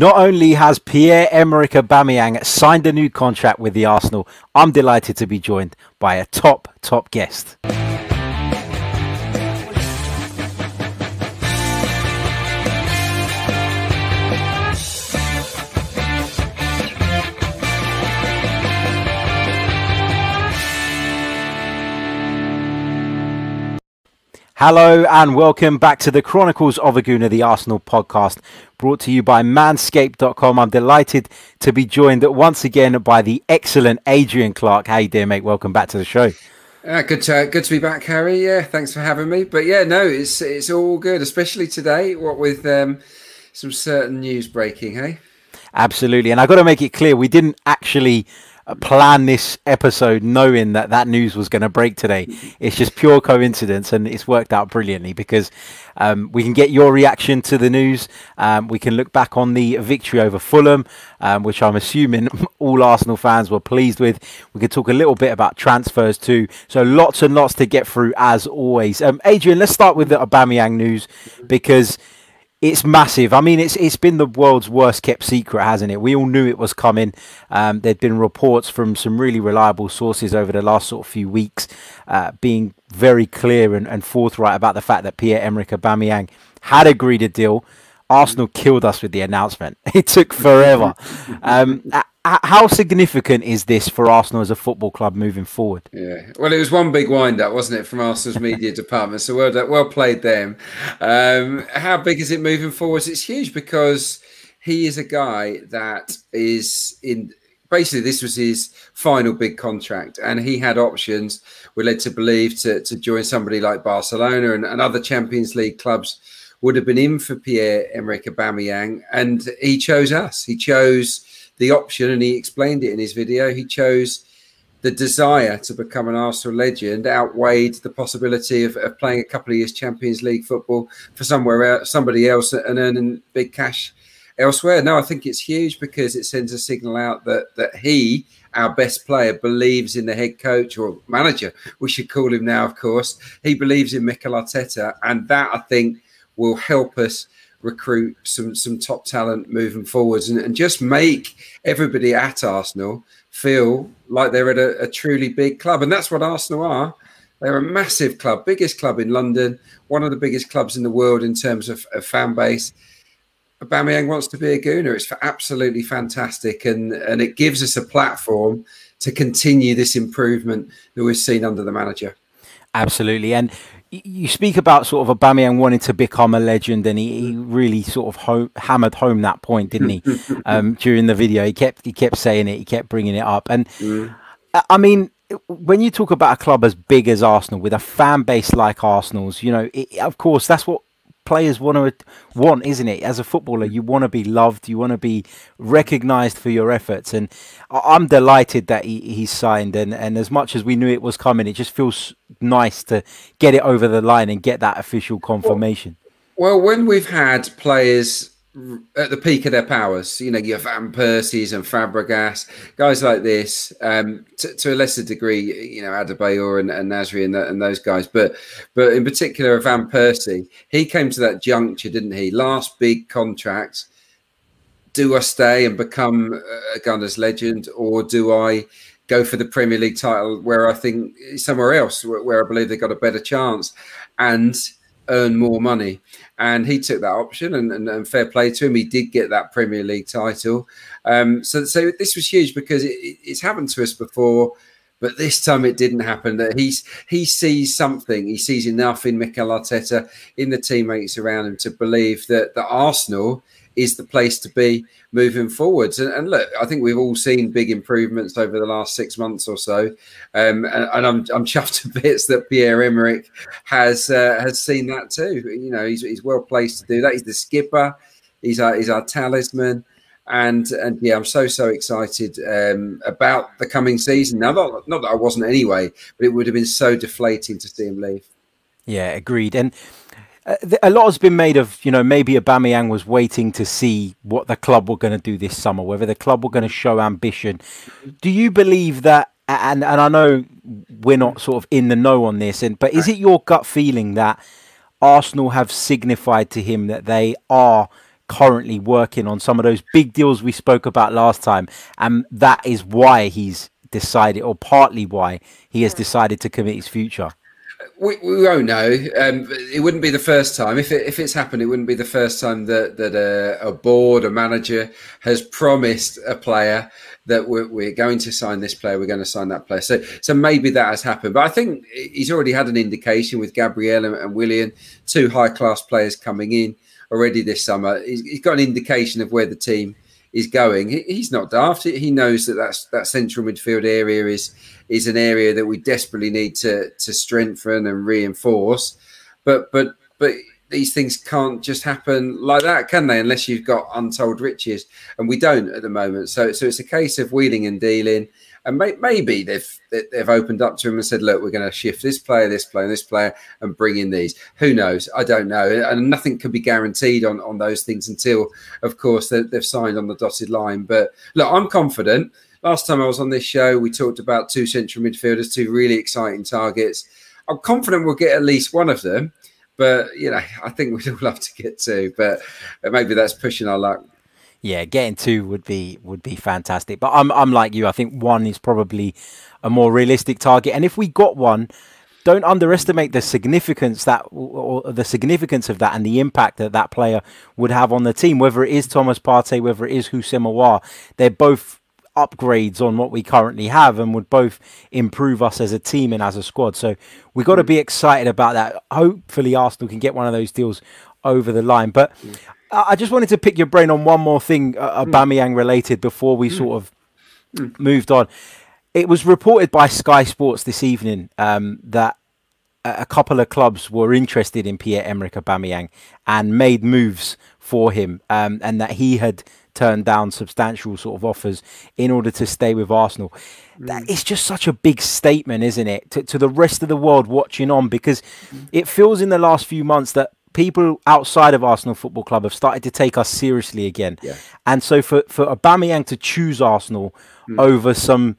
Not only has Pierre-Emerick Aubameyang signed a new contract with the Arsenal, I'm delighted to be joined by a top, top guest. Hello and welcome back to the Chronicles of a Gooner, the Arsenal podcast, brought to you by Manscaped.com. I'm delighted to be joined once again by the excellent Adrian Clarke. Hey, dear mate, welcome back to the show. Uh, good to good to be back, Harry. Yeah, thanks for having me. But yeah, no, it's it's all good, especially today. What with um, some certain news breaking, hey? Absolutely, and I got to make it clear we didn't actually plan this episode knowing that that news was going to break today. It's just pure coincidence, and it's worked out brilliantly because um, we can get your reaction to the news. Um, we can look back on the victory over Fulham, um, which I'm assuming all Arsenal fans were pleased with. We could talk a little bit about transfers too. So lots and lots to get through as always. Um, Adrian, let's start with the Aubameyang news because it's massive. I mean, it's it's been the world's worst kept secret, hasn't it? We all knew it was coming. Um, there'd been reports from some really reliable sources over the last sort of few weeks, uh, being very clear and, and forthright about the fact that Pierre-Emerick Aubameyang had agreed a deal. Arsenal killed us with the announcement. It took forever. Um, how significant is this for Arsenal as a football club moving forward? Yeah, well, it was one big wind up, wasn't it, from Arsenal's media department? So well, well played them. Um, how big is it moving forward? It's huge because he is a guy that is in. Basically, this was his final big contract, and he had options. We're led to believe to, to join somebody like Barcelona and, and other Champions League clubs would have been in for Pierre Emerick Aubameyang, and he chose us. He chose the option, and he explained it in his video. He chose the desire to become an Arsenal legend outweighed the possibility of, of playing a couple of years Champions League football for somewhere else, somebody else, and earning big cash elsewhere. No, I think it's huge because it sends a signal out that that he, our best player, believes in the head coach or manager. We should call him now, of course. He believes in Mikel Arteta, and that I think will help us recruit some some top talent moving forwards and, and just make everybody at Arsenal feel like they're at a, a, truly big club. And that's what Arsenal are. They're a massive club, biggest club in London, one of the biggest clubs in the world in terms of, of fan base. Aubameyang wants to be a Gooner. It's absolutely fantastic, and and it gives us a platform to continue this improvement that we've seen under the manager. Absolutely, and you speak about sort of Aubameyang wanting to become a legend, and he, he really sort of home, hammered home that point, didn't he? um, during the video, he kept he kept saying it, he kept bringing it up, and mm. I mean, when you talk about a club as big as Arsenal with a fan base like Arsenal's, you know, it, of course, that's what players want to want, isn't it? As a footballer, you want to be loved, you want to be recognised for your efforts, and I'm delighted that he, he's signed. And, and as much as we knew it was coming, it just feels nice to get it over the line and get that official confirmation. Well, well when we've had players at the peak of their powers. You know, your Van Persies and Fabregas, guys like this. Um, to, to, a lesser degree, you know, Adebayor and, and Nasri and, the, and, those guys, but but in particular, Van Persie, he came to that juncture, didn't he? Last big contract. Do I stay and become a Gunners legend, or do I go for the Premier League title where I think somewhere else where, where I believe they've got a better chance? And earn more money. And he took that option, and, and, and fair play to him. He did get that Premier League title. Um, so, so this was huge because it, it's happened to us before, but this time it didn't happen. That he's he sees something. He sees enough in Mikel Arteta, in the teammates around him, to believe that the Arsenal is the place to be moving forwards. And, and, look, I think we've all seen big improvements over the last six months or so, um, and, and, I'm I'm chuffed to bits that Pierre Emerick has uh, has seen that too. You know, he's, he's well placed to do that. He's the skipper. He's our he's our talisman. And and yeah, I'm so so excited um, about the coming season. Now, not, not that I wasn't anyway, but it would have been so deflating to see him leave. Yeah, agreed. And Uh, a lot has been made of, you know, maybe Aubameyang was waiting to see what the club were going to do this summer, whether the club were going to show ambition. Do you believe that? And and I know we're not sort of in the know on this, and but is it your gut feeling that Arsenal have signified to him that they are currently working on some of those big deals we spoke about last time, and that is why he's decided, or partly why he has decided to commit his future. We, we won't know. Um, it wouldn't be the first time. If it, if it's happened, it wouldn't be the first time that that a, a board, a manager, has promised a player that we're, we're, going to sign this player, we're going to sign that player. So so maybe that has happened. But I think he's already had an indication with Gabriel and, and Willian, two high class players coming in already this summer. He's, he's got an indication of where the team is going. He's not daft. He knows that that's, that central midfield area is is an area that we desperately need to to strengthen and reinforce. But but but these things can't just happen like that, can they? Unless you've got untold riches, and we don't at the moment. So so it's a case of wheeling and dealing and may, maybe they've they've opened up to him and said, "Look, we're going to shift this player, this player, this player, and bring in these." Who knows? I don't know, and nothing can be guaranteed on on those things until, of course, they've signed on the dotted line. But look, I'm confident. Last time I was on this show, we talked about two central midfielders, two really exciting targets. I'm confident we'll get at least one of them, but you know, I think we'd all love to get two, but maybe that's pushing our luck yeah, getting two would be would be fantastic. But I'm I'm like you. I think one is probably a more realistic target. And if we got one, don't underestimate the significance that or the significance of that and the impact that that player would have on the team. Whether it is Thomas Partey, whether it is Houssem Aouar, they're both upgrades on what we currently have and would both improve us as a team and as a squad. So we've got to mm. be excited about that. Hopefully Arsenal can get one of those deals over the line. But I just wanted to pick your brain on one more thing, uh, hmm. Aubameyang related, before we mm. sort of mm. moved on. It was reported by Sky Sports this evening um, that a couple of clubs were interested in Pierre-Emerick Aubameyang and made moves for him, um, and that he had turned down substantial sort of offers in order to stay with Arsenal. That is just such a big statement, isn't it, to, to the rest of the world watching on? Because hmm. it feels in the last few months that people outside of Arsenal Football Club have started to take us seriously again. Yeah. And so for for Aubameyang to choose Arsenal mm. over some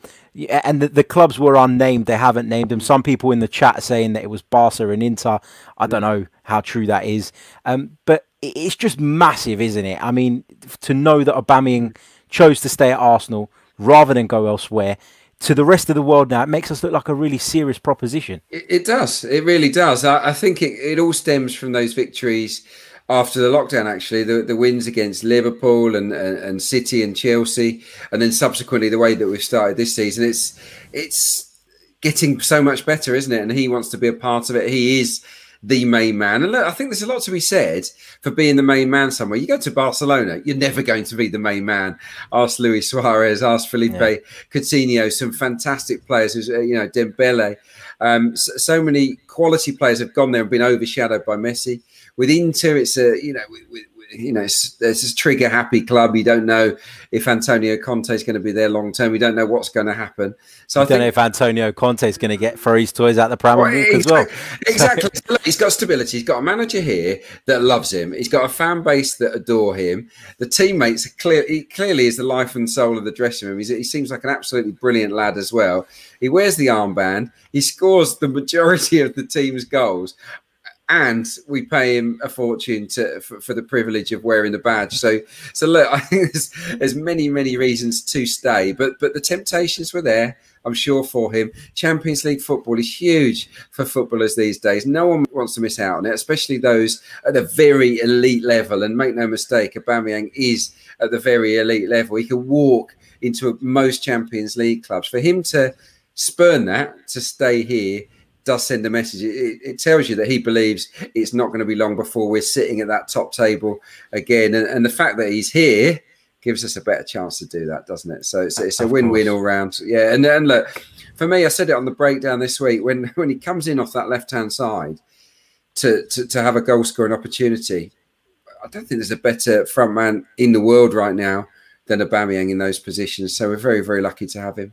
and the, the, clubs were unnamed, they haven't named them. Some people in the chat saying that it was Barca and Inter. I don't know how true that is. Um, but it's just massive, isn't it? I mean, to know that Aubameyang chose to stay at Arsenal rather than go elsewhere to the rest of the world now, it makes us look like a really serious proposition. It, it does. It really does. I, I think it, it, all stems from those victories after the lockdown, actually, the, the wins against Liverpool and, and, and City and Chelsea, and then subsequently the way that we've started this season. It's it's getting so much better, isn't it? And he wants to be a part of it. He is the main man. And look, I think there's a lot to be said for being the main man somewhere. You go to Barcelona, you're never going to be the main man. Ask Luis Suarez, ask Philippe yeah. Coutinho, some fantastic players, who's you know, Dembele. Um, so, so, many quality players have gone there and been overshadowed by Messi. With Inter, it's a, you know, with, you know, there's this trigger happy club. You don't know if Antonio Conte is going to be there long term. We don't know what's going to happen. So I, I don't think, know if Antonio Conte is going to get his toys out the pram well, exactly, as well. Exactly. he's got stability. He's got a manager here that loves him. He's got a fan base that adore him. The teammates are clear. He clearly is the life and soul of the dressing room. He's, he seems like an absolutely brilliant lad as well. He wears the armband. He scores the majority of the team's goals and we pay him a fortune to for, for, the privilege of wearing the badge. So, so look, I think there's, there's many many reasons to stay, but but the temptations were there. I'm sure for him. Champions League football is huge for footballers these days. No one wants to miss out on it, especially those at the very elite level. And make no mistake, Aubameyang is at the very elite level. He can walk into most Champions League clubs. For him to spurn that to stay here does send a message. It, it, tells you that he believes it's not going to be long before we're sitting at that top table again. And, and, the fact that he's here gives us a better chance to do that, doesn't it? So it's, it's a win-win all round. Yeah. And then look, for me, I said it on the breakdown this week when when he comes in off that left-hand side to, to, to have a goal scoring opportunity. I don't think there's a better front man in the world right now than Aubameyang in those positions. So we're very, very lucky to have him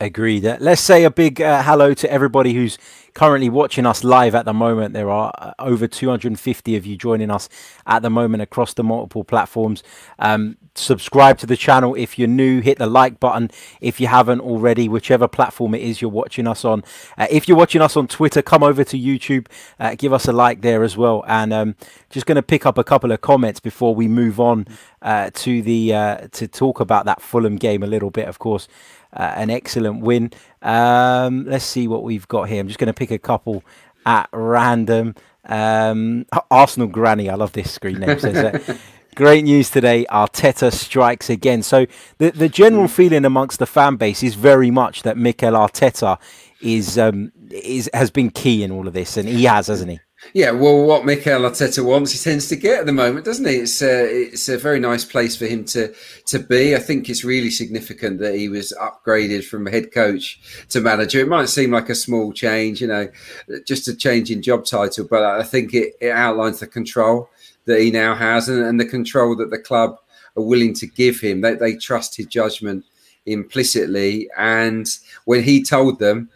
Agreed. Uh, let's say a big uh, hello to everybody who's currently watching us live at the moment. There are uh, over 250 of you joining us at the moment across the multiple platforms. Um, subscribe to the channel if you're new. Hit the like button if you haven't already, whichever platform it is you're watching us on. Uh, if you're watching us on Twitter, come over to YouTube. Uh, give us a like there as well. And um, just going to pick up a couple of comments before we move on to the to talk about that Fulham game a little bit. Of course uh, an excellent win. Um, let's see what we've got here. I'm just going to pick a couple at random. Um, Arsenal Granny, I love this screen name. Says uh, Great news today. Arteta strikes again. So the the general feeling amongst the fan base is very much that Mikel Arteta is um, is has been key in all of this, and he has, hasn't he? Yeah, well, what Mikel Arteta wants, he tends to get at the moment, doesn't he? It's a, uh, it's a very nice place for him to to be. I think it's really significant that he was upgraded from head coach to manager. It might seem like a small change, you know, just a change in job title, but I think it, it outlines the control that he now has and, and the control that the club are willing to give him. They, they trust his judgment implicitly, and when he told them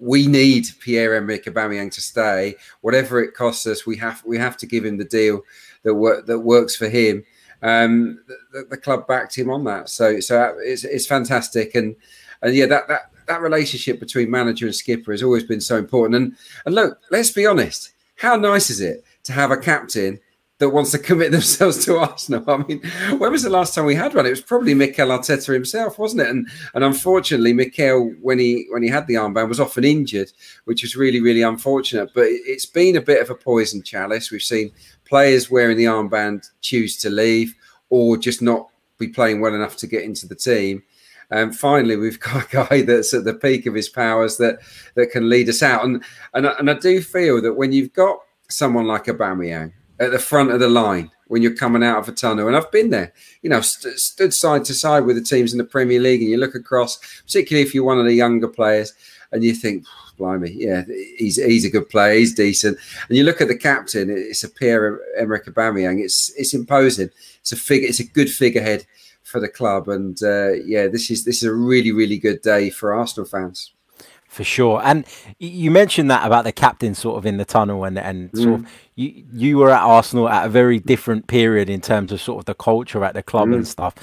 we need Pierre Emerick Aubameyang to stay, whatever it costs us. We have we have to give him the deal that work that works for him. Um, the, the, club backed him on that, so so it's, it's fantastic, and and yeah, that that that relationship between manager and skipper has always been so important. And and look, let's be honest, how nice is it to have a captain that wants to commit themselves to Arsenal. I mean, when was the last time we had one? It was probably Mikel Arteta himself, wasn't it? And and unfortunately, Mikel, when he when he had the armband, was often injured, which was really really unfortunate. But it's been a bit of a poison chalice. We've seen players wearing the armband choose to leave or just not be playing well enough to get into the team. And finally, we've got a guy that's at the peak of his powers that that can lead us out. And and and I do feel that when you've got someone like Aubameyang at the front of the line when you're coming out of a tunnel. And I've been there, you know, st- stood side to side with the teams in the Premier League, and you look across, particularly if you're one of the younger players, and you think, blimey, yeah, he's he's a good player, he's decent. And you look at the captain, it's a Pierre Emerick Aubameyang. It's it's imposing. It's a figure. It's a good figurehead for the club, and uh, yeah, this is this is a really really good day for Arsenal fans for sure. And you mentioned that about the captain sort of in the tunnel, and and mm. sort of you you were at Arsenal at a very different period in terms of sort of the culture at the club mm. and stuff.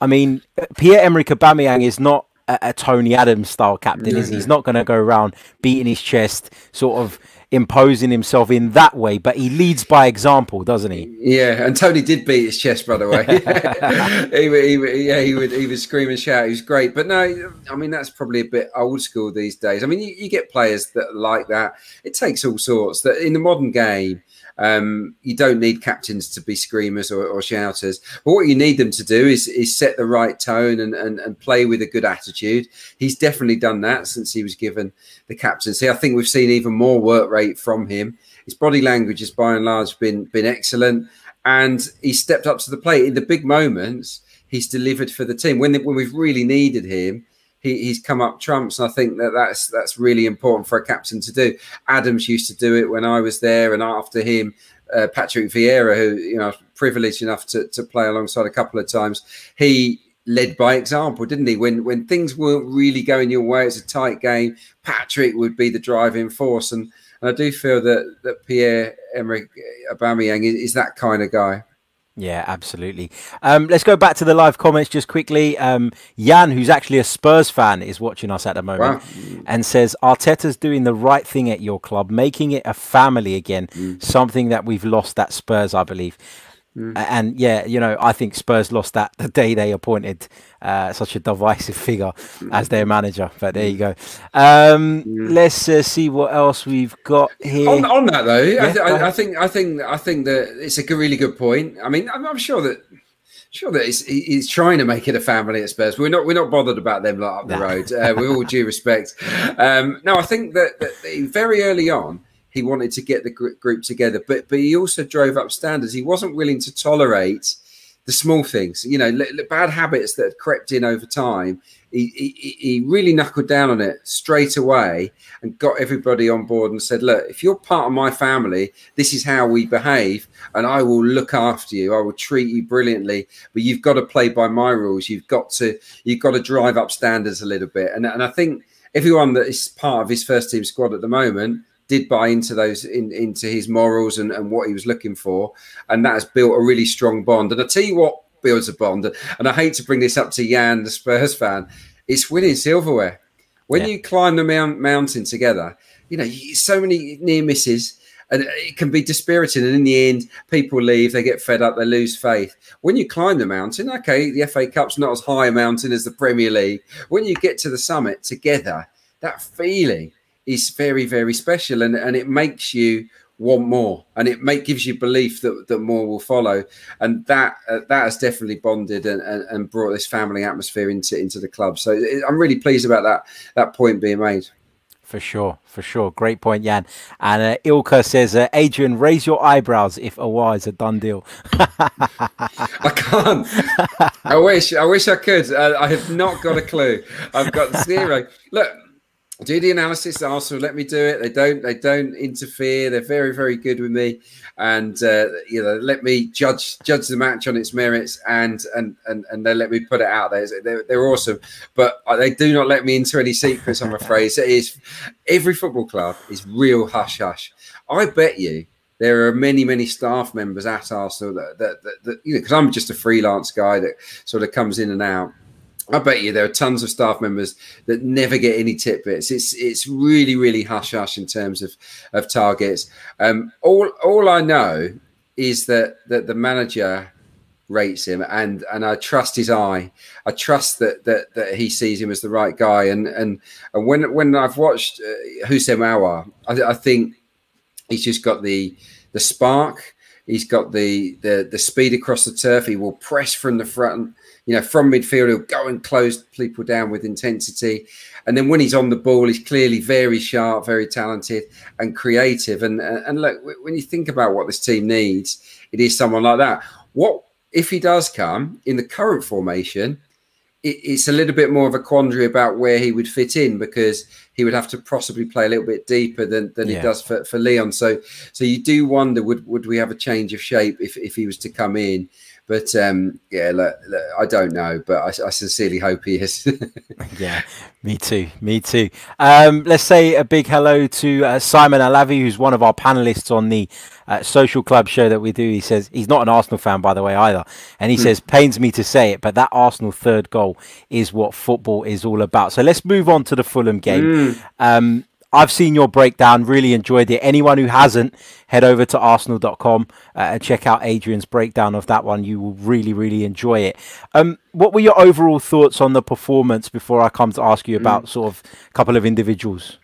I mean, Pierre Emerick Aubameyang is not a, a Tony Adams style captain, is he? He's not going to go around beating his chest, sort of imposing himself in that way, but he leads by example, doesn't he? Yeah, and Tony did beat his chest, by the way. he, he, yeah, he would he would scream and shout. He was great, but no, I mean that's probably a bit old school these days. I mean, you, you get players that like that. It takes all sorts. That in the modern game, um, you don't need captains to be screamers or, or, shouters. But what you need them to do is, is set the right tone and, and, and play with a good attitude. He's definitely done that since he was given the captaincy. I think we've seen even more work rate from him. His body language has by and large been been excellent, and he stepped up to the plate in the big moments. He's delivered for the team when when we've really needed him he, he's come up trumps. And I think that that's that's really important for a captain to do. Adams used to do it when I was there, and after him, uh, Patrick Vieira, who you know privileged enough to, to play alongside a couple of times, he led by example, didn't he? When when things weren't really going your way, it's a tight game. Patrick would be the driving force, and, and I do feel that that Pierre Emerick Aubameyang is, is that kind of guy. Yeah, absolutely. Um, let's go back to the live comments just quickly. Um, Jan, who's actually a Spurs fan, is watching us at the moment wow. and says Arteta's doing the right thing at your club, making it a family again, mm. something that we've lost at Spurs, I believe. Mm. And yeah, you know, I think Spurs lost that the day they appointed uh, such a divisive figure mm. as their manager. But there you go. Um, mm. Let's uh, see what else we've got here. On, on that though, yeah, I, th- I, I, think I think I think that it's a really good point. I mean, I'm, I'm sure that sure that he's, he's, trying to make it a family at Spurs. We're not we're not bothered about them like up the road. Uh, with all due respect, um, no, I think that, that very early on he wanted to get the group together, but but he also drove up standards. He wasn't willing to tolerate the small things, you know, bad habits that had crept in over time. he, he, he really knuckled down on it straight away and got everybody on board and said, "Look, if you're part of my family, this is how we behave, and I will look after you. I will treat you brilliantly, but you've got to play by my rules. You've got to you've got to drive up standards a little bit." And and I think everyone that is part of his first team squad at the moment did buy into those in, into his morals and, and what he was looking for, and that has built a really strong bond. And I tell you what builds a bond, and I hate to bring this up to Jan, the Spurs fan, it's winning silverware. When yeah. you climb the mount, mountain together, you know so many near misses. And it can be dispiriting. And in the end, people leave, they get fed up, they lose faith. When you climb the mountain, okay, the FA Cup's not as high a mountain as the Premier League. When you get to the summit together, that feeling is very, very special, and, and it makes you want more, and it make gives you belief that, that more will follow, and that uh, that has definitely bonded and, and, and, brought this family atmosphere into into the club. So it, I'm really pleased about that that point being made. For sure, for sure. Great point, Jan. And uh, Ilka says, uh, Adrian, raise your eyebrows if Aouar is a done deal. I can't. I wish. I wish I could. Uh, I have not got a clue. I've got zero. Look, do the analysis. Arsenal let me do it. They don't. They don't interfere. They're very, very good with me, and uh, you know, let me judge judge the match on its merits, and and and and they let me put it out there. They're, they're awesome, but they do not let me into any secrets. I'm afraid. It is every football club is real hush hush. I bet you there are many, many staff members at Arsenal that, that, that, that you know, because I'm just a freelance guy that sort of comes in and out I bet you there are tons of staff members that never get any tidbits. It's it's really really hush hush in terms of of targets. Um, all all I know is that that the manager rates him and and I trust his eye. I trust that that that he sees him as the right guy. And and and when when I've watched uh, Houssem Aouar, I, I think he's just got the the spark. He's got the the the speed across the turf. He will press from the front you know, from midfield, he'll go and close people down with intensity. And then when he's on the ball, he's clearly very sharp, very talented, and creative. And and look, when you think about what this team needs, it is someone like that. What if he does come in the current formation? it's a little bit more of a quandary about where he would fit in because he would have to possibly play a little bit deeper than, than yeah. he does for, for Lyon. So so you do wonder would would we have a change of shape if, if he was to come in? But um, yeah, look, look, I don't know, but I, I sincerely hope he is. yeah, me too. Me too. Um, let's say a big hello to uh, Simon Alavi, who's one of our panelists on the uh, social club show that we do. He says he's not an Arsenal fan, by the way, either. And he mm. says, pains me to say it, but that Arsenal third goal is what football is all about. So let's move on to the Fulham game. Mm. Um, I've seen your breakdown, really enjoyed it. Anyone who hasn't, head over to arsenal.com uh, and check out Adrian's breakdown of that one. You will really, really enjoy it. Um, what were your overall thoughts on the performance before I come to ask you about mm. sort of a couple of individuals?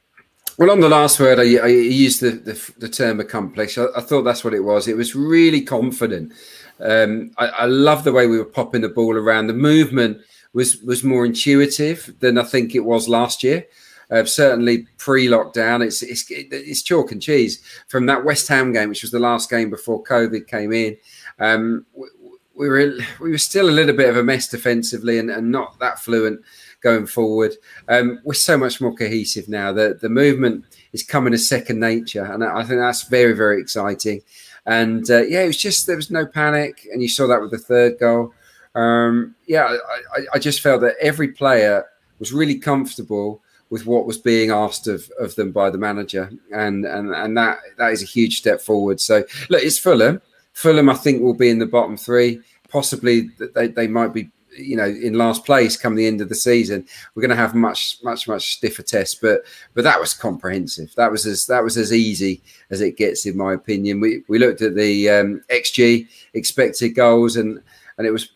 Well, on the last word, I, I used the, the, the, term accomplished. I, I, thought that's what it was. It was really confident. Um, I, I love the way we were popping the ball around. The movement was was more intuitive than I think it was last year. Uh, certainly pre-lockdown, it's, it's it's chalk and cheese from that West Ham game, which was the last game before COVID came in. Um, we, we, were we were still a little bit of a mess defensively and, and not that fluent going forward. Um, we're so much more cohesive now. The the movement is coming as second nature, and I think that's very very exciting. And uh, yeah, it was just there was no panic, and you saw that with the third goal. Um, yeah, I, I, just felt that every player was really comfortable with what was being asked of, of them by the manager, and and and that that is a huge step forward. So look, it's Fulham. Fulham, I think, will be in the bottom three. Possibly they, they might be, you know, in last place come the end of the season. We're going to have much much much stiffer tests, but but that was comprehensive. That was as that was as easy as it gets, in my opinion. We we looked at the um, xG expected goals, and and it was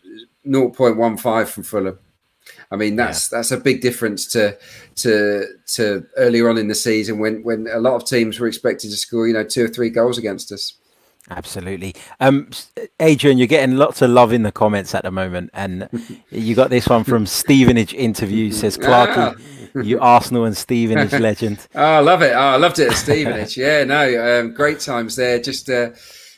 0.15 from Fulham. I mean, that's yeah. that's a big difference to to to earlier on in the season when when a lot of teams were expected to score, you know, two or three goals against us. Absolutely. Um, Adrian, you're getting lots of love in the comments at the moment, and you got this one from Stevenage interview says Clarky, ah. you Arsenal and Stevenage legend. oh, I love it. Oh, I loved it at Stevenage. yeah, no, um, great times there. Just uh,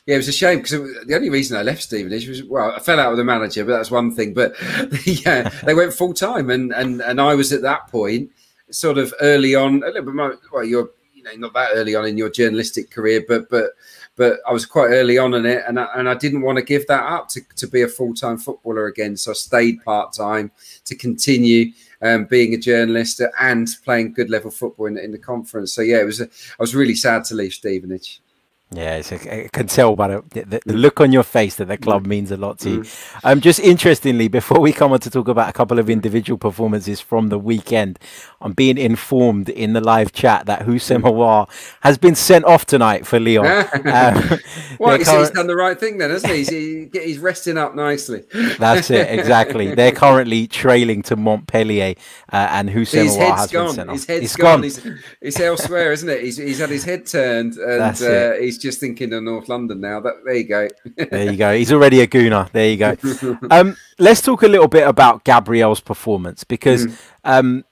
Yeah, it was a shame because the only reason I left Stevenage was well, I fell out with the manager, but that's one thing. But yeah, they went full time, and and and I was at that point, sort of early on, a little bit more. Well, you're you know not that early on in your journalistic career, but but but I was quite early on in it, and I, and I didn't want to give that up to, to be a full time footballer again. So I stayed part time to continue um, being a journalist and playing good level football in, in the conference. So yeah, it was. A, I was really sad to leave Stevenage. Yeah, I can tell by the, the, the, look on your face that the club mm. means a lot to you. Mm. Um, just interestingly, before we come on to talk about a couple of individual performances from the weekend, I'm being informed in the live chat that Houssem Aouar has been sent off tonight for Lyon. um, well, he's, current... he's done the right thing then, hasn't he? He's, he's resting up nicely. That's it, exactly. They're currently trailing to Montpellier, uh, and Houssem Aouar has gone. been sent off. His head's he's gone. gone. He's, he's elsewhere, isn't it? He's, he's had his head turned, and uh, he's just thinking of North London now. That there you go. there you go. He's already a gooner. There you go. Um, let's talk a little bit about Gabriel's performance because. Mm. Um,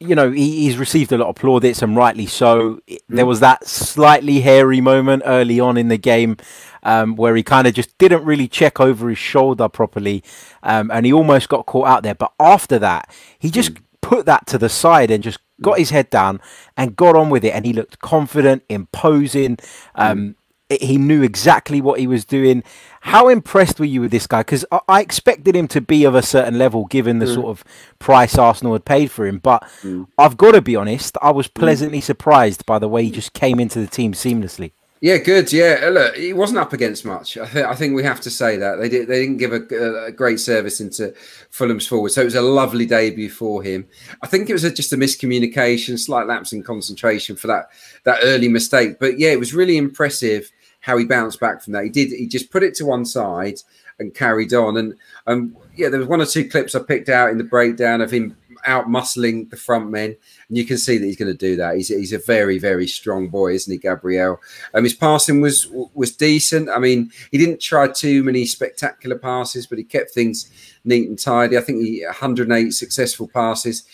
you know, he, he's received a lot of plaudits and rightly so. Mm. There was that slightly hairy moment early on in the game um, where he kind of just didn't really check over his shoulder properly um, and he almost got caught out there. But after that, he just mm. put that to the side and just got his head down and got on with it. And he looked confident, imposing. Um, mm he knew exactly what he was doing. How impressed were you with this guy? Because I, expected him to be of a certain level given the mm. sort of price Arsenal had paid for him. But mm. I've got to be honest, I was mm. pleasantly mm. surprised by the way he just came into the team seamlessly. Yeah, good. Yeah, uh, look, he wasn't up against much. I, th- I think we have to say that they did. They didn't give a, a, great service into Fulham's forward, so it was a lovely debut for him. I think it was a, just a miscommunication, slight lapse in concentration for that that early mistake. But yeah, it was really impressive how he bounced back from that. He did. He just put it to one side and carried on. And um, yeah, there was one or two clips I picked out in the breakdown of him out muscling the front men, and you can see that he's going to do that. He's he's a very very strong boy, isn't he, Gabriel? Um, his passing was was decent. I mean, he didn't try too many spectacular passes, but he kept things neat and tidy. I think he 108 successful passes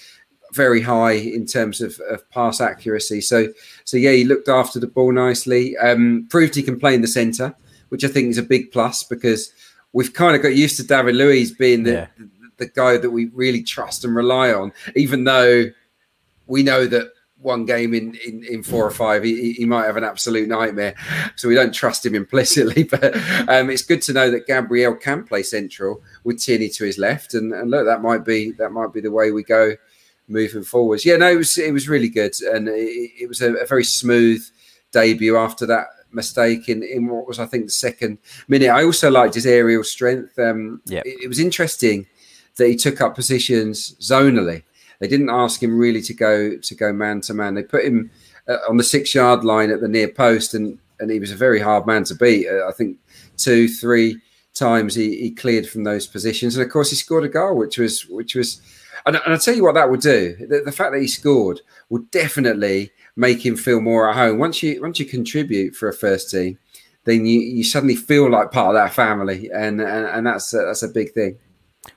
very high in terms of, of pass accuracy. So, so yeah, he looked after the ball nicely. Um, proved he can play in the centre, which I think is a big plus because we've kind of got used to David Luiz being the, yeah. The, guy that we really trust and rely on, even though we know that one game in, in, in four or five, he, he might have an absolute nightmare. So we don't trust him implicitly. But um, it's good to know that Gabriel can play central with Tierney to his left, and, and look, that might be that might be the way we go moving forwards. Yeah, no, it was it was really good, and it, it was a, a, very smooth debut after that mistake in in what was I think the second minute. I also liked his aerial strength. Um, yeah, it, it was interesting that he took up positions zonally. They didn't ask him really to go to go man to man. They put him uh, on the six yard line at the near post, and and he was a very hard man to beat. Uh, I think two, three times he, he cleared from those positions, and of course he scored a goal, which was which was and, and I'll tell you what that would do. The, the, fact that he scored would definitely make him feel more at home. Once you once you contribute for a first team, then you, you suddenly feel like part of that family, and and, and that's a, that's a big thing.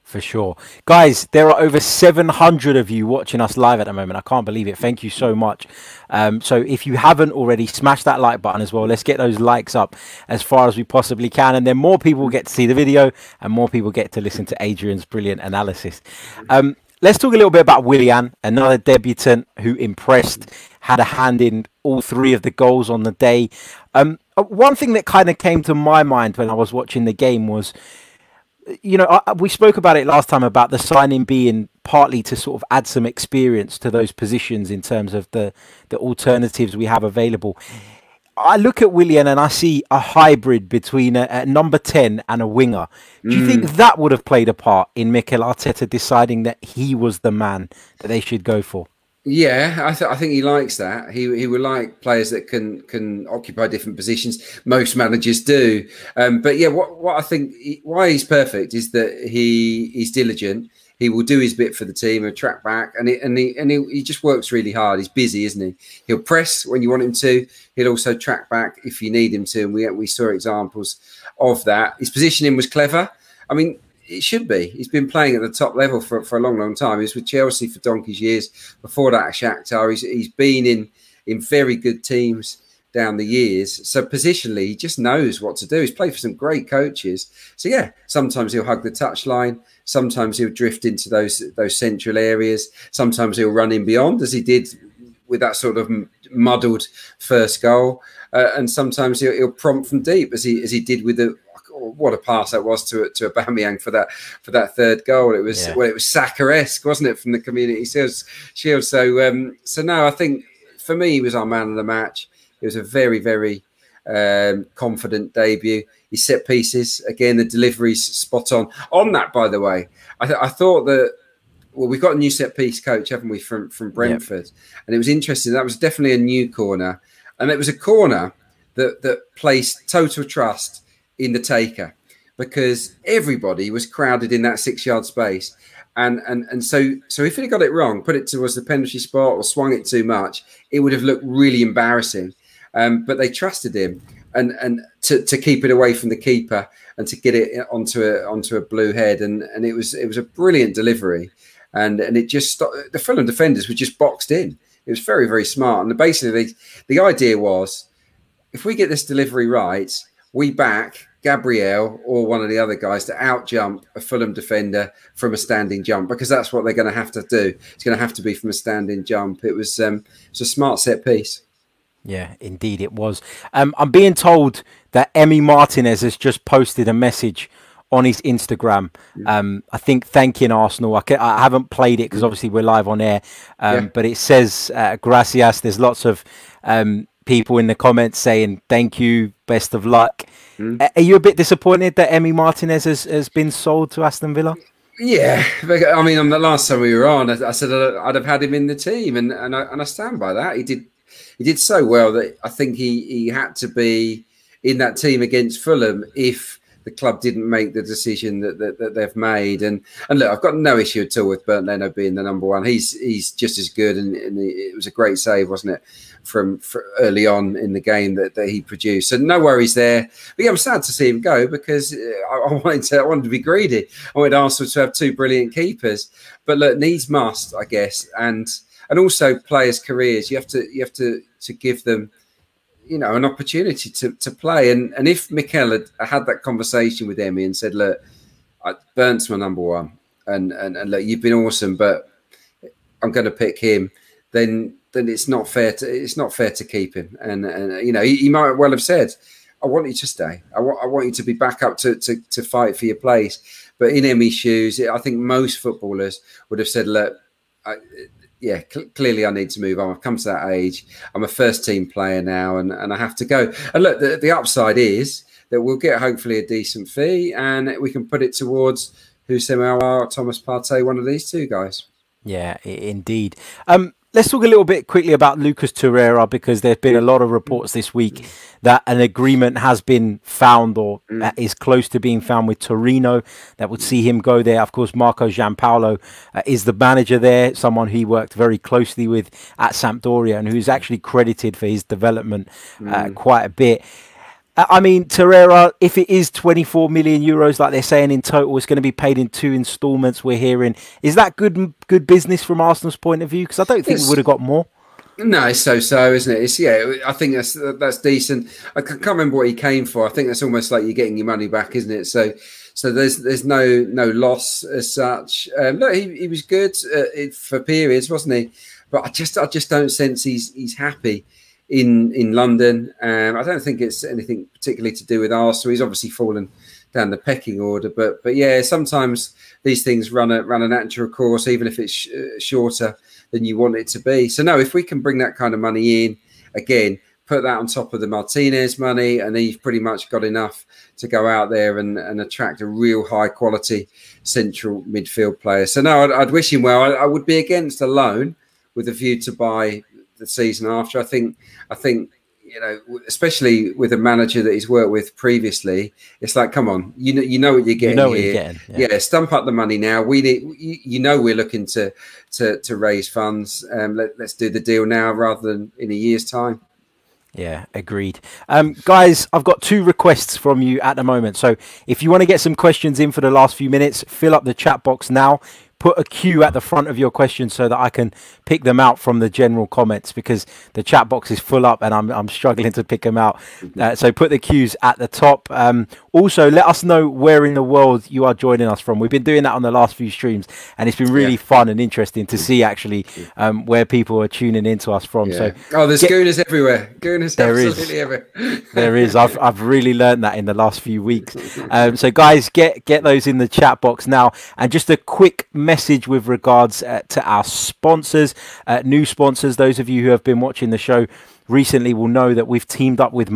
For sure. Guys, there are over 700 of you watching us live at the moment. I can't believe it. Thank you so much. Um, so, if you haven't already, smash that like button as well. Let's get those likes up as far as we possibly can. And then more people get to see the video and more people get to listen to Adrian's brilliant analysis. Um, let's talk a little bit about Willian, another debutant who impressed, had a hand in all three of the goals on the day. Um, uh, one thing that kind of came to my mind when I was watching the game was, you know, I, we spoke about it last time about the signing being partly to sort of add some experience to those positions in terms of the the alternatives we have available. I look at Willian and I see a hybrid between a, a number 10 and a winger. Do you mm. think that would have played a part in Mikel Arteta deciding that he was the man that they should go for? Yeah, I, th- I think he likes that. He he would like players that can can occupy different positions. Most managers do, um, but yeah, what what I think he, why he's perfect is that he he's diligent he will do his bit for the team and track back, and he, and he and he, he just works really hard. He's busy, isn't he? He'll press when you want him to. He'll also track back if you need him to. And we we saw examples of that. His positioning was clever. I mean, it should be. He's been playing at the top level for, for a long, long time. He was with Chelsea for donkey's years. Before that, Shakhtar. He's, he's been in in very good teams down the years. So positionally, he just knows what to do. He's played for some great coaches. So yeah, sometimes he'll hug the touchline. Sometimes he'll drift into those those central areas. Sometimes he'll run in beyond, as he did with that sort of muddled first goal. Uh, and sometimes he'll, he'll, prompt from deep, as he as he did with the what a pass that was to to Aubameyang for that for that third goal. It was yeah. well, it was Saka-esque, wasn't it, from the community shield? So um, so no, I think for me, he was our man of the match. It was a very very um, confident debut. His set pieces again, the deliveries spot on. On that, by the way, I, th- I thought that well, we've got a new set piece coach, haven't we, from from Brentford? Yep. And it was interesting. That was definitely a new corner, and it was a corner that that placed total trust in the taker because everybody was crowded in that six yard space. And, and and so so if he got it wrong, put it towards the penalty spot or swung it too much, it would have looked really embarrassing. Um, but they trusted him and and to, to keep it away from the keeper and to get it onto a onto a blue head and and it was it was a brilliant delivery and and it just stopped, the Fulham defenders were just boxed in. It was very very smart and basically the, the idea was if we get this delivery right, we back Gabriel or one of the other guys to out jump a Fulham defender from a standing jump because that's what they're going to have to do. It's going to have to be from a standing jump. It was um, it was a smart set piece. Yeah, indeed it was. Um, I'm being told that Emi Martinez has just posted a message on his Instagram. Um, I think thanking Arsenal. I, can, I haven't played it because obviously we're live on air, um, yeah. but it says uh, gracias. There's lots of um, people in the comments saying thank you, best of luck. Mm. Are you a bit disappointed that Emi Martinez has, has been sold to Aston Villa? Yeah, I mean, on the last time we were on, I, I said I'd have had him in the team, and and I, and I stand by that. He did he did so well that I think he he had to be in that team against Fulham if the club didn't make the decision that, that, that, they've made. And and look, I've got no issue at all with Bernd Leno being the number one. He's he's just as good, and, and it was a great save, wasn't it, from, from, early on in the game that, that he produced. So no worries there. But yeah, I'm sad to see him go because uh, I, I wanted to I wanted to be greedy. I wanted Arsenal to have two brilliant keepers. But look, needs must, I guess, and and also players' careers. You have to you have to to give them you know, an opportunity to, to play. And and if Mikel had had that conversation with Emi and said, look, I, Bernd's my number one, and, and and look, you've been awesome, but I'm going to pick him, then then it's not fair to it's not fair to keep him. And and you know, he, he might well have said, I want you to stay. I want I want you to be back up to to, to fight for your place. But in Emi's shoes, I think most footballers would have said, look. I, yeah, cl- clearly I need to move on. I've come to that age. I'm a first team player now, and, and I have to go. And look, the, the upside is that we'll get hopefully a decent fee, and we can put it towards Houssem Aouar, Thomas Partey, one of these two guys. Yeah, indeed. Um, let's talk a little bit quickly about Lucas Torreira because there's been a lot of reports this week that an agreement has been found or mm. is close to being found with Torino that would see him go there. Of course, Marco Giampaolo uh, is the manager there, someone he worked very closely with at Sampdoria and who's actually credited for his development uh, mm. quite a bit. I mean, Torreira, if it is 24 million euros, like they're saying in total, it's going to be paid in two instalments. We're hearing, is that good good business from Arsenal's point of view? Because I don't think it's, we would have got more. No, it's so so, isn't it? It's yeah. I think that's that's decent. I can't remember what he came for. I think that's almost like you're getting your money back, isn't it? So, so there's there's no no loss as such. Um, look, he, he was good uh, for periods, wasn't he? But I just I just don't sense he's he's happy in in London. Um, I don't think it's anything particularly to do with Arsenal. He's obviously fallen down the pecking order, but but yeah, sometimes these things run a run a natural course, even if it's sh- uh, shorter than you want it to be. So no, if we can bring that kind of money in again. Put that on top of the Martinez money, and he's pretty much got enough to go out there and, and attract a real high quality central midfield player. So, no, I'd, I'd wish him well. I, I would be against a loan with a view to buy the season after. I think I think you know, especially with a manager that he's worked with previously, it's like, come on, you know, you know what you're getting. You know here. Getting, yeah. yeah. stump up the money now. We need, you know, we're looking to to to raise funds. Um, let, let's do the deal now rather than in a year's time. Yeah, agreed. Um, guys, I've got two requests from you at the moment. So if you want to get some questions in for the last few minutes, fill up the chat box now put a Q at the front of your questions so that I can pick them out from the general comments because the chat box is full up and I'm, I'm struggling to pick them out. Mm-hmm. Uh, so put the Qs at the top. Um, also, let us know where in the world you are joining us from. We've been doing that on the last few streams and it's been really yeah. fun and interesting to see actually um, where people are tuning into us from. Yeah. So Oh, there's get, gooners everywhere. Gooners there absolutely is. everywhere. there is. I've, I've really learned that in the last few weeks. Um, so guys, get, get those in the chat box now. And just a quick message with regards uh, to our sponsors, uh, new sponsors, those of you who have been watching the show recently will know that we've teamed up with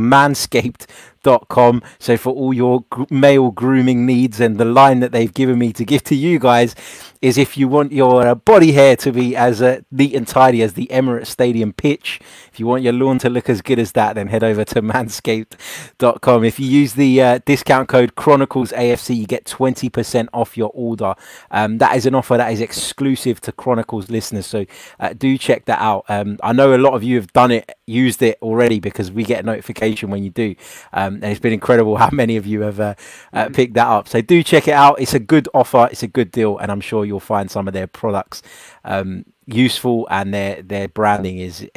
manscaped.com. So for all your male grooming needs and the line that they've given me to give to you guys is if you want your uh, body hair to be as uh, neat and tidy as the Emirates Stadium pitch, if you want your lawn to look as good as that, then head over to manscaped.com. If you use the uh, discount code Chronicles AFC, you get 20% off your order. Um, that is an offer that is exclusive to Chronicles listeners, so uh, do check that out. Um, I know a lot of you have done it, used it already because we get a notification when you do, um, and it's been incredible how many of you have uh, uh, mm-hmm. picked that up. So do check it out. It's a good offer, it's a good deal, and I'm sure you'll find some of their products um, useful and their their branding is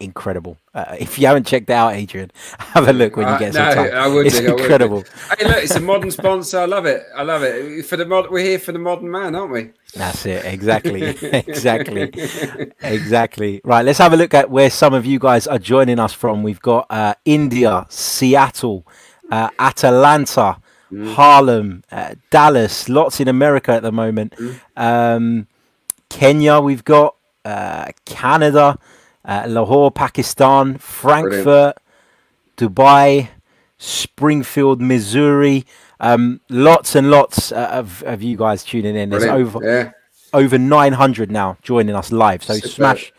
incredible. Uh, if you haven't checked out, Adrian, have a look when you uh, get uh, no, some time. I would it's do, incredible. Hey, look, it's a modern sponsor. I love it. I love it. For the mod, we're here for the modern man, aren't we? That's it. Exactly. exactly. exactly. Right. Let's have a look at where some of you guys are joining us from. We've got uh, India, Seattle, uh, Atlanta mm. Harlem, uh, Dallas, lots in America at the moment. Mm. Um, Kenya, we've got uh, Canada, uh, Lahore, Pakistan, Frankfurt, Brilliant. Dubai, Springfield, Missouri. Um, lots and lots uh, of, of you guys tuning in. There's Brilliant. over yeah. over 900 now joining us live. So Super. smash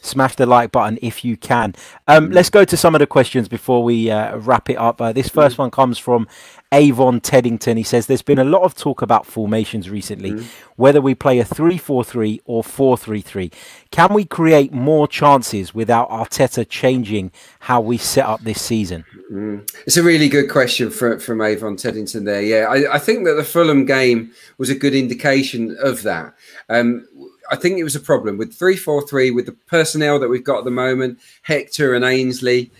smash the like button if you can. Um, let's go to some of the questions before we uh, wrap it up. Uh, this first one comes from Avon Teddington. He says there's been a lot of talk about formations recently, mm. whether we play a 3 4 3 or 4 3 3. Can we create more chances without Arteta changing how we set up this season? Mm. It's a really good question for, from Avon Teddington there. Yeah, I, I, think that the Fulham game was a good indication of that. Um, I think it was a problem with 3 4 3 with the personnel that we've got at the moment, Hector and Ainsley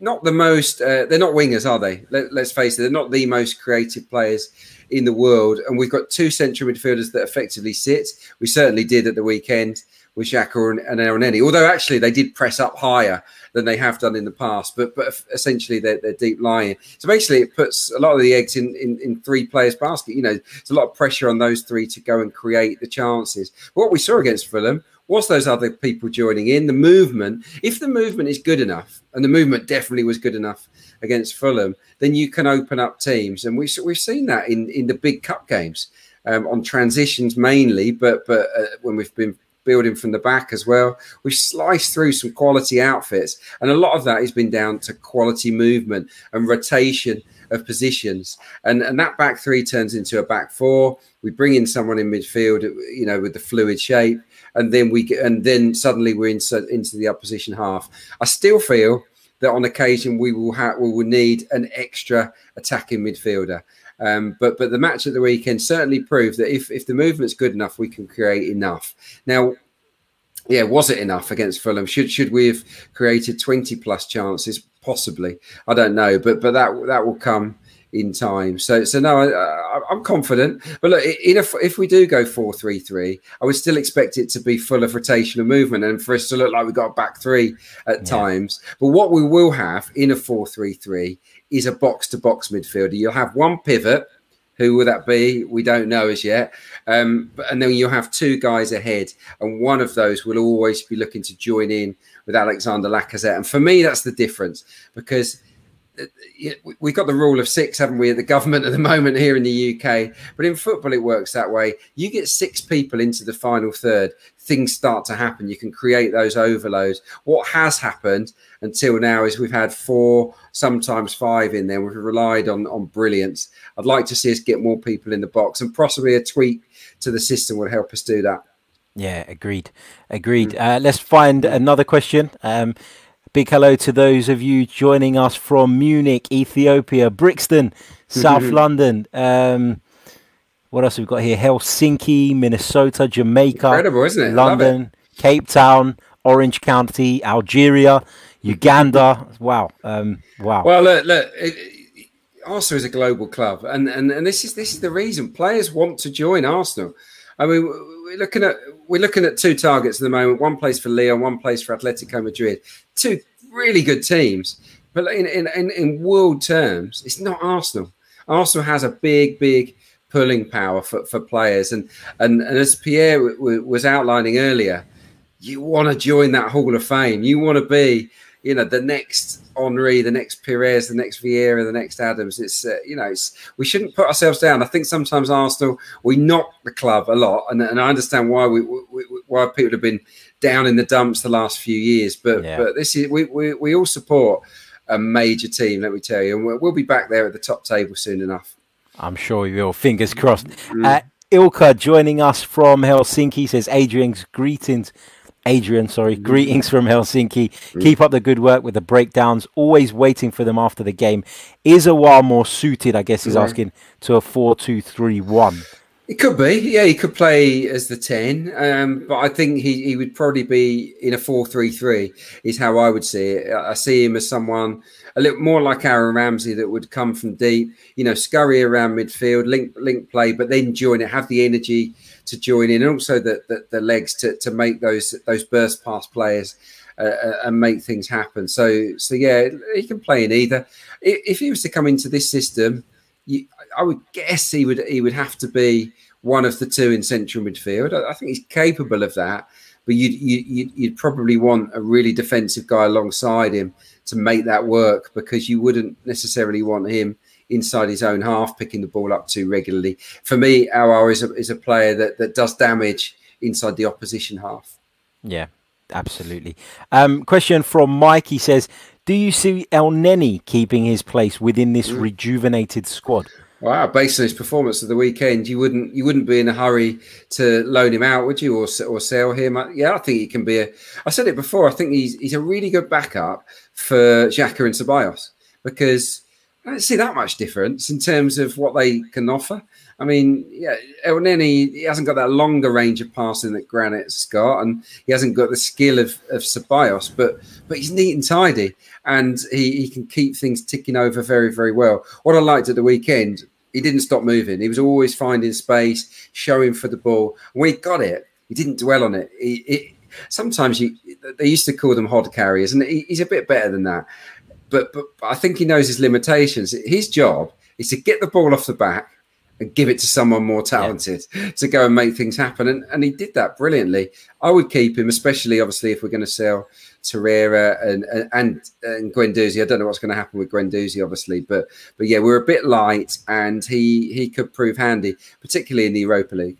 not the most. Uh, they're not wingers, are they? Let, us face it. They're not the most creative players in the world. And we've got two central midfielders that effectively sit. We certainly did at the weekend with Xhaka and, and Elneny. Although actually they did press up higher than they have done in the past. But but essentially they're, they're deep lying. So basically it puts a lot of the eggs in, in, in three players' basket. You know, there's a lot of pressure on those three to go and create the chances. What we saw against Fulham was those other people joining in the movement. If the movement is good enough, and the movement definitely was good enough against Fulham, then you can open up teams, and we've we've seen that in in the big cup games um, on transitions mainly, but but uh, when we've been building from the back as well. We've sliced through some quality outfits, and a lot of that has been down to quality movement and rotation of positions. And and that back three turns into a back four. We bring in someone in midfield, you know, with the fluid shape and then we get, and then suddenly we're into, into the opposition half. I still feel that on occasion we will have we will need an extra attacking midfielder. Um, but but the match at the weekend certainly proved that if if the movement's good enough, we can create enough. Now, yeah, was it enough against Fulham? Should should we have created twenty plus chances? Possibly, I don't know, but but that that will come in time. So, so no, I, am confident. But look, if if we do go four three three, I would still expect it to be full of rotational movement and for us to look like we got back three at yeah. times. But what we will have in a four three three is a box to box midfielder. You'll have one pivot. Who will that be? We don't know as yet. Um, but, and then you'll have two guys ahead, and one of those will always be looking to join in with Alexander Lacazette. And for me, that's the difference because we've got the rule of six, haven't we, at the government at the moment here in the UK? But in football, it works that way. You get six people into the final third, things start to happen. You can create those overloads. What has happened until now is we've had four, sometimes five in there. We've relied on on brilliance. I'd like to see us get more people in the box, and possibly a tweak to the system would help us do that. Yeah, agreed. Agreed. Mm. Uh, let's find another question. Um, Big hello to those of you joining us from Munich, Ethiopia, Brixton, South London. Um, What else we've we got here? Helsinki, Minnesota, Jamaica, Incredible, isn't it? London, Cape Town, Orange County, Algeria, Uganda. Wow, um, wow. Well, look, look. It, Arsenal is a global club, and, and and this is this is the reason players want to join Arsenal. I mean, we're looking at we're looking at two targets at the moment. One place for Lyon, one place for Atletico Madrid. Two really good teams, but in in, in, in world terms, it's not Arsenal. Arsenal has a big, big pulling power for, for players, and and, and as Pierre w- w- was outlining earlier, you want to join that Hall of Fame. You want to be, you know, the next Henri, the next Pires, the next Vieira, the next Adams. It's uh, you know, it's, we shouldn't put ourselves down. I think sometimes Arsenal we knock the club a lot, and, and I understand why we, we, why people have been down in the dumps the last few years. But yeah. but this is we, we we all support a major team, let me tell you, and we'll, we'll be back there at the top table soon enough. I'm sure we will. Fingers crossed. Mm. Uh, Ilka joining us from Helsinki says Adrian's greetings Adrian, sorry. Mm. Greetings from Helsinki. Mm. Keep up the good work with the breakdowns. Always waiting for them after the game. Is Aouar more suited, I guess he's yeah. asking, to a 4 2 3 1? It could be, yeah. He could play as the ten, um, but I think he, he would probably be in a four-three-three. Is how I would see it. I see him as someone a little more like Aaron Ramsey that would come from deep, you know, scurry around midfield, link link play, but then join it, have the energy to join in, and also the the, the legs to to make those those burst past players. Uh, uh, and make things happen. So, so yeah, he can play in either. If he was to come into this system, I would guess he would he would have to be one of the two in central midfield. I, I think he's capable of that, but you'd, you, you'd probably want a really defensive guy alongside him to make that work because you wouldn't necessarily want him inside his own half, picking the ball up too regularly. For me, Aouar is a, is a player that, that does damage inside the opposition half. Yeah, absolutely. Um, question from Mike. He says, "Do you see Elneny keeping his place within this mm. rejuvenated squad?" Wow, based on his performance of the weekend, you wouldn't you wouldn't be in a hurry to loan him out, would you, or or sell him? Yeah, I think he can be a. I said it before. I think he's he's a really good backup for Xhaka and Ceballos because I don't see that much difference in terms of what they can offer. I mean, yeah, Elneny, he hasn't got that longer range of passing that Granit's got, and he hasn't got the skill of, of Ceballos, but but he's neat and tidy, and he, he can keep things ticking over very, very well. What I liked at the weekend, he didn't stop moving. He was always finding space, showing for the ball. When he got it, he didn't dwell on it. He, sometimes you, they used to call them hod carriers, and he, he's a bit better than that. But, but I think he knows his limitations. His job is to get the ball off the back and give it to someone more talented yeah. to go and make things happen. And, and he did that brilliantly. I would keep him, especially obviously if we're going to sell Torreira and and and Guendouzi. I don't know what's going to happen with Guendouzi, obviously, but but yeah, we're a bit light, and he he could prove handy, particularly in the Europa League.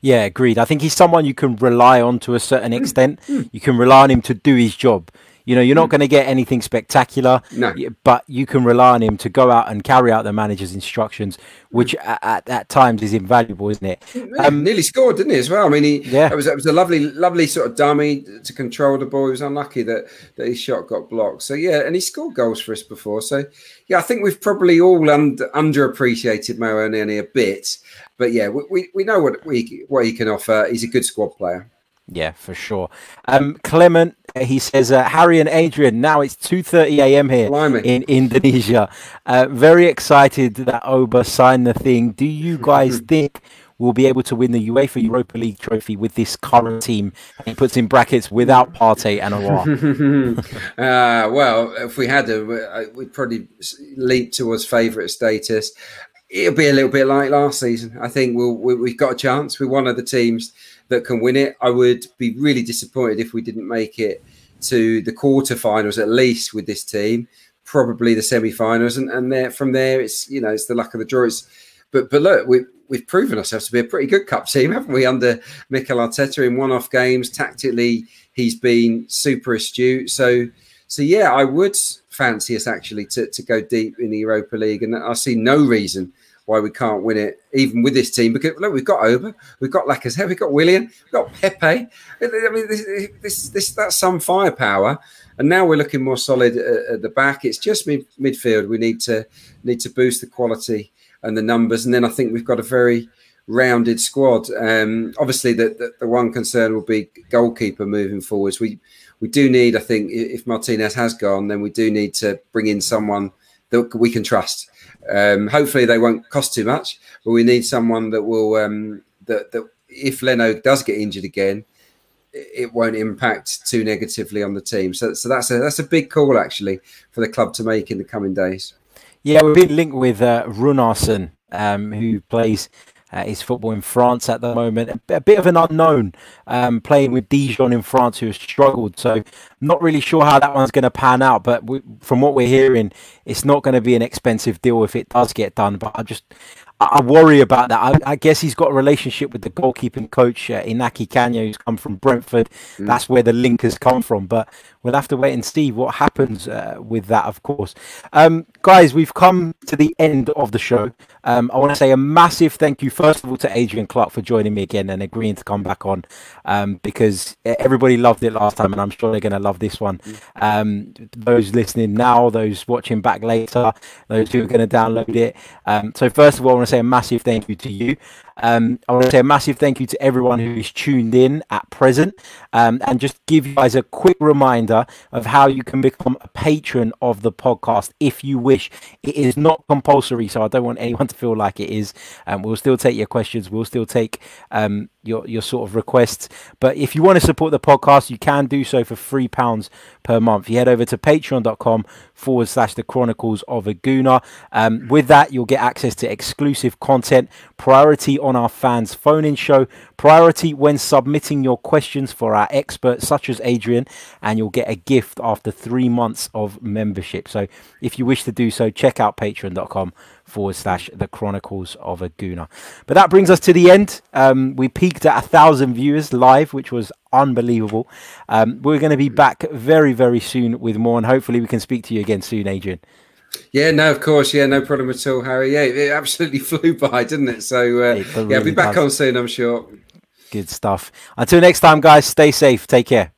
Yeah, agreed. I think he's someone you can rely on to a certain hmm. extent. Hmm. you can rely on him to do his job. You know, you're not mm. going to get anything spectacular, no. but you can rely on him to go out and carry out the manager's instructions, which mm. at, at, at, times is invaluable, isn't it? Um, nearly scored, didn't he, as well? I mean, he, yeah, it was, it was a lovely, lovely sort of dummy to control the ball. He was unlucky that, that his shot got blocked. So, yeah, and he scored goals for us before. So, yeah, I think we've probably all under, underappreciated Mo Elneny a bit. But, yeah, we, we, we know what, we, what he can offer. He's a good squad player. Yeah, for sure. Um, Clement, he says, uh, Harry and Adrian, now it's 2.30 a.m. here Blimey. in Indonesia. Uh, very excited that Auba signed the thing. Do you guys think we'll be able to win the UEFA Europa League trophy with this current team? he puts in brackets without Partey and Aouar. uh, well, if we had to, we'd probably leap towards favourite status. It'll be a little bit like last season. I think we'll, we, we've got a chance. We're one of the teams – that can win it. I would be really disappointed if we didn't make it to the quarterfinals at least with this team, probably the semi-finals, and and there from there it's you know it's the luck of the draw. It's, but but look, we we've proven ourselves to be a pretty good cup team, haven't we? Under Mikel Arteta in one-off games, tactically he's been super astute. So so yeah, I would fancy us actually to to go deep in the Europa League, and I see no reason why we can't win it, even with this team. Because look, we've got Auba, we've got Lacazette, we've got Willian, we've got Pepe. I mean, this, this, this that's some firepower. And now we're looking more solid at, at the back. It's just mid, midfield. We need to need to boost the quality and the numbers. And then I think we've got a very rounded squad. Um, obviously, the, the, the one concern will be goalkeeper moving forwards. We we do need, I think, if Martinez has gone, then we do need to bring in someone that we can trust. Um, hopefully, they won't cost too much, but we need someone that will um, that that if Leno does get injured again, it won't impact too negatively on the team. So, so that's a that's a big call actually for the club to make in the coming days. Yeah, we've been linked with uh, Runarsson, um, who plays uh, his football in France at the moment. A, bit of an unknown um, playing with Dijon in France, who has struggled. So, not really sure how that one's going to pan out. But we, from what we're hearing, it's not going to be an expensive deal if it does get done. But I just, I worry about that. I, I, guess he's got a relationship with the goalkeeping coach uh, Iñaki Caña, who's come from Brentford. Mm. That's where the link has come from. But we'll have to wait and see what happens uh, with that, of course. Um, guys, we've come to the end of the show. Um, I want to say a massive thank you, first of all, to Adrian Clarke for joining me again and agreeing to come back on um, because everybody loved it last time, and I'm sure they're going to love this one. Um, those listening now, those watching back later, those who are going to download it. Um, so, first of all, I want to say a massive thank you to you. Um, I want to say a massive thank you to everyone who is tuned in at present, um, and just give you guys a quick reminder of how you can become a patron of the podcast if you wish. It is not compulsory, so I don't want anyone to feel like it is. Um, we'll still take your questions. We'll still take um, your your sort of requests. But if you want to support the podcast, you can do so for three pounds per month. You head over to patreon.com forward slash the chronicles of a gooner. Um, with that, you'll get access to exclusive content, priority our fans phone in show, priority when submitting your questions for our experts such as Adrian, and you'll get a gift after three months of membership. So if you wish to do so, check out patreon.com forward slash the Chronicles of a. But that brings us to the end. Um, we peaked at a thousand viewers live, which was unbelievable. Um, we're going to be back very, very soon with more, and hopefully we can speak to you again soon, Adrian. Yeah, no, of course, yeah, no problem at all, Harry. Yeah, it absolutely flew by, didn't it? So, uh, it yeah, I'll be back does. on soon, I'm sure. Good stuff. Until next time, guys, stay safe. Take care.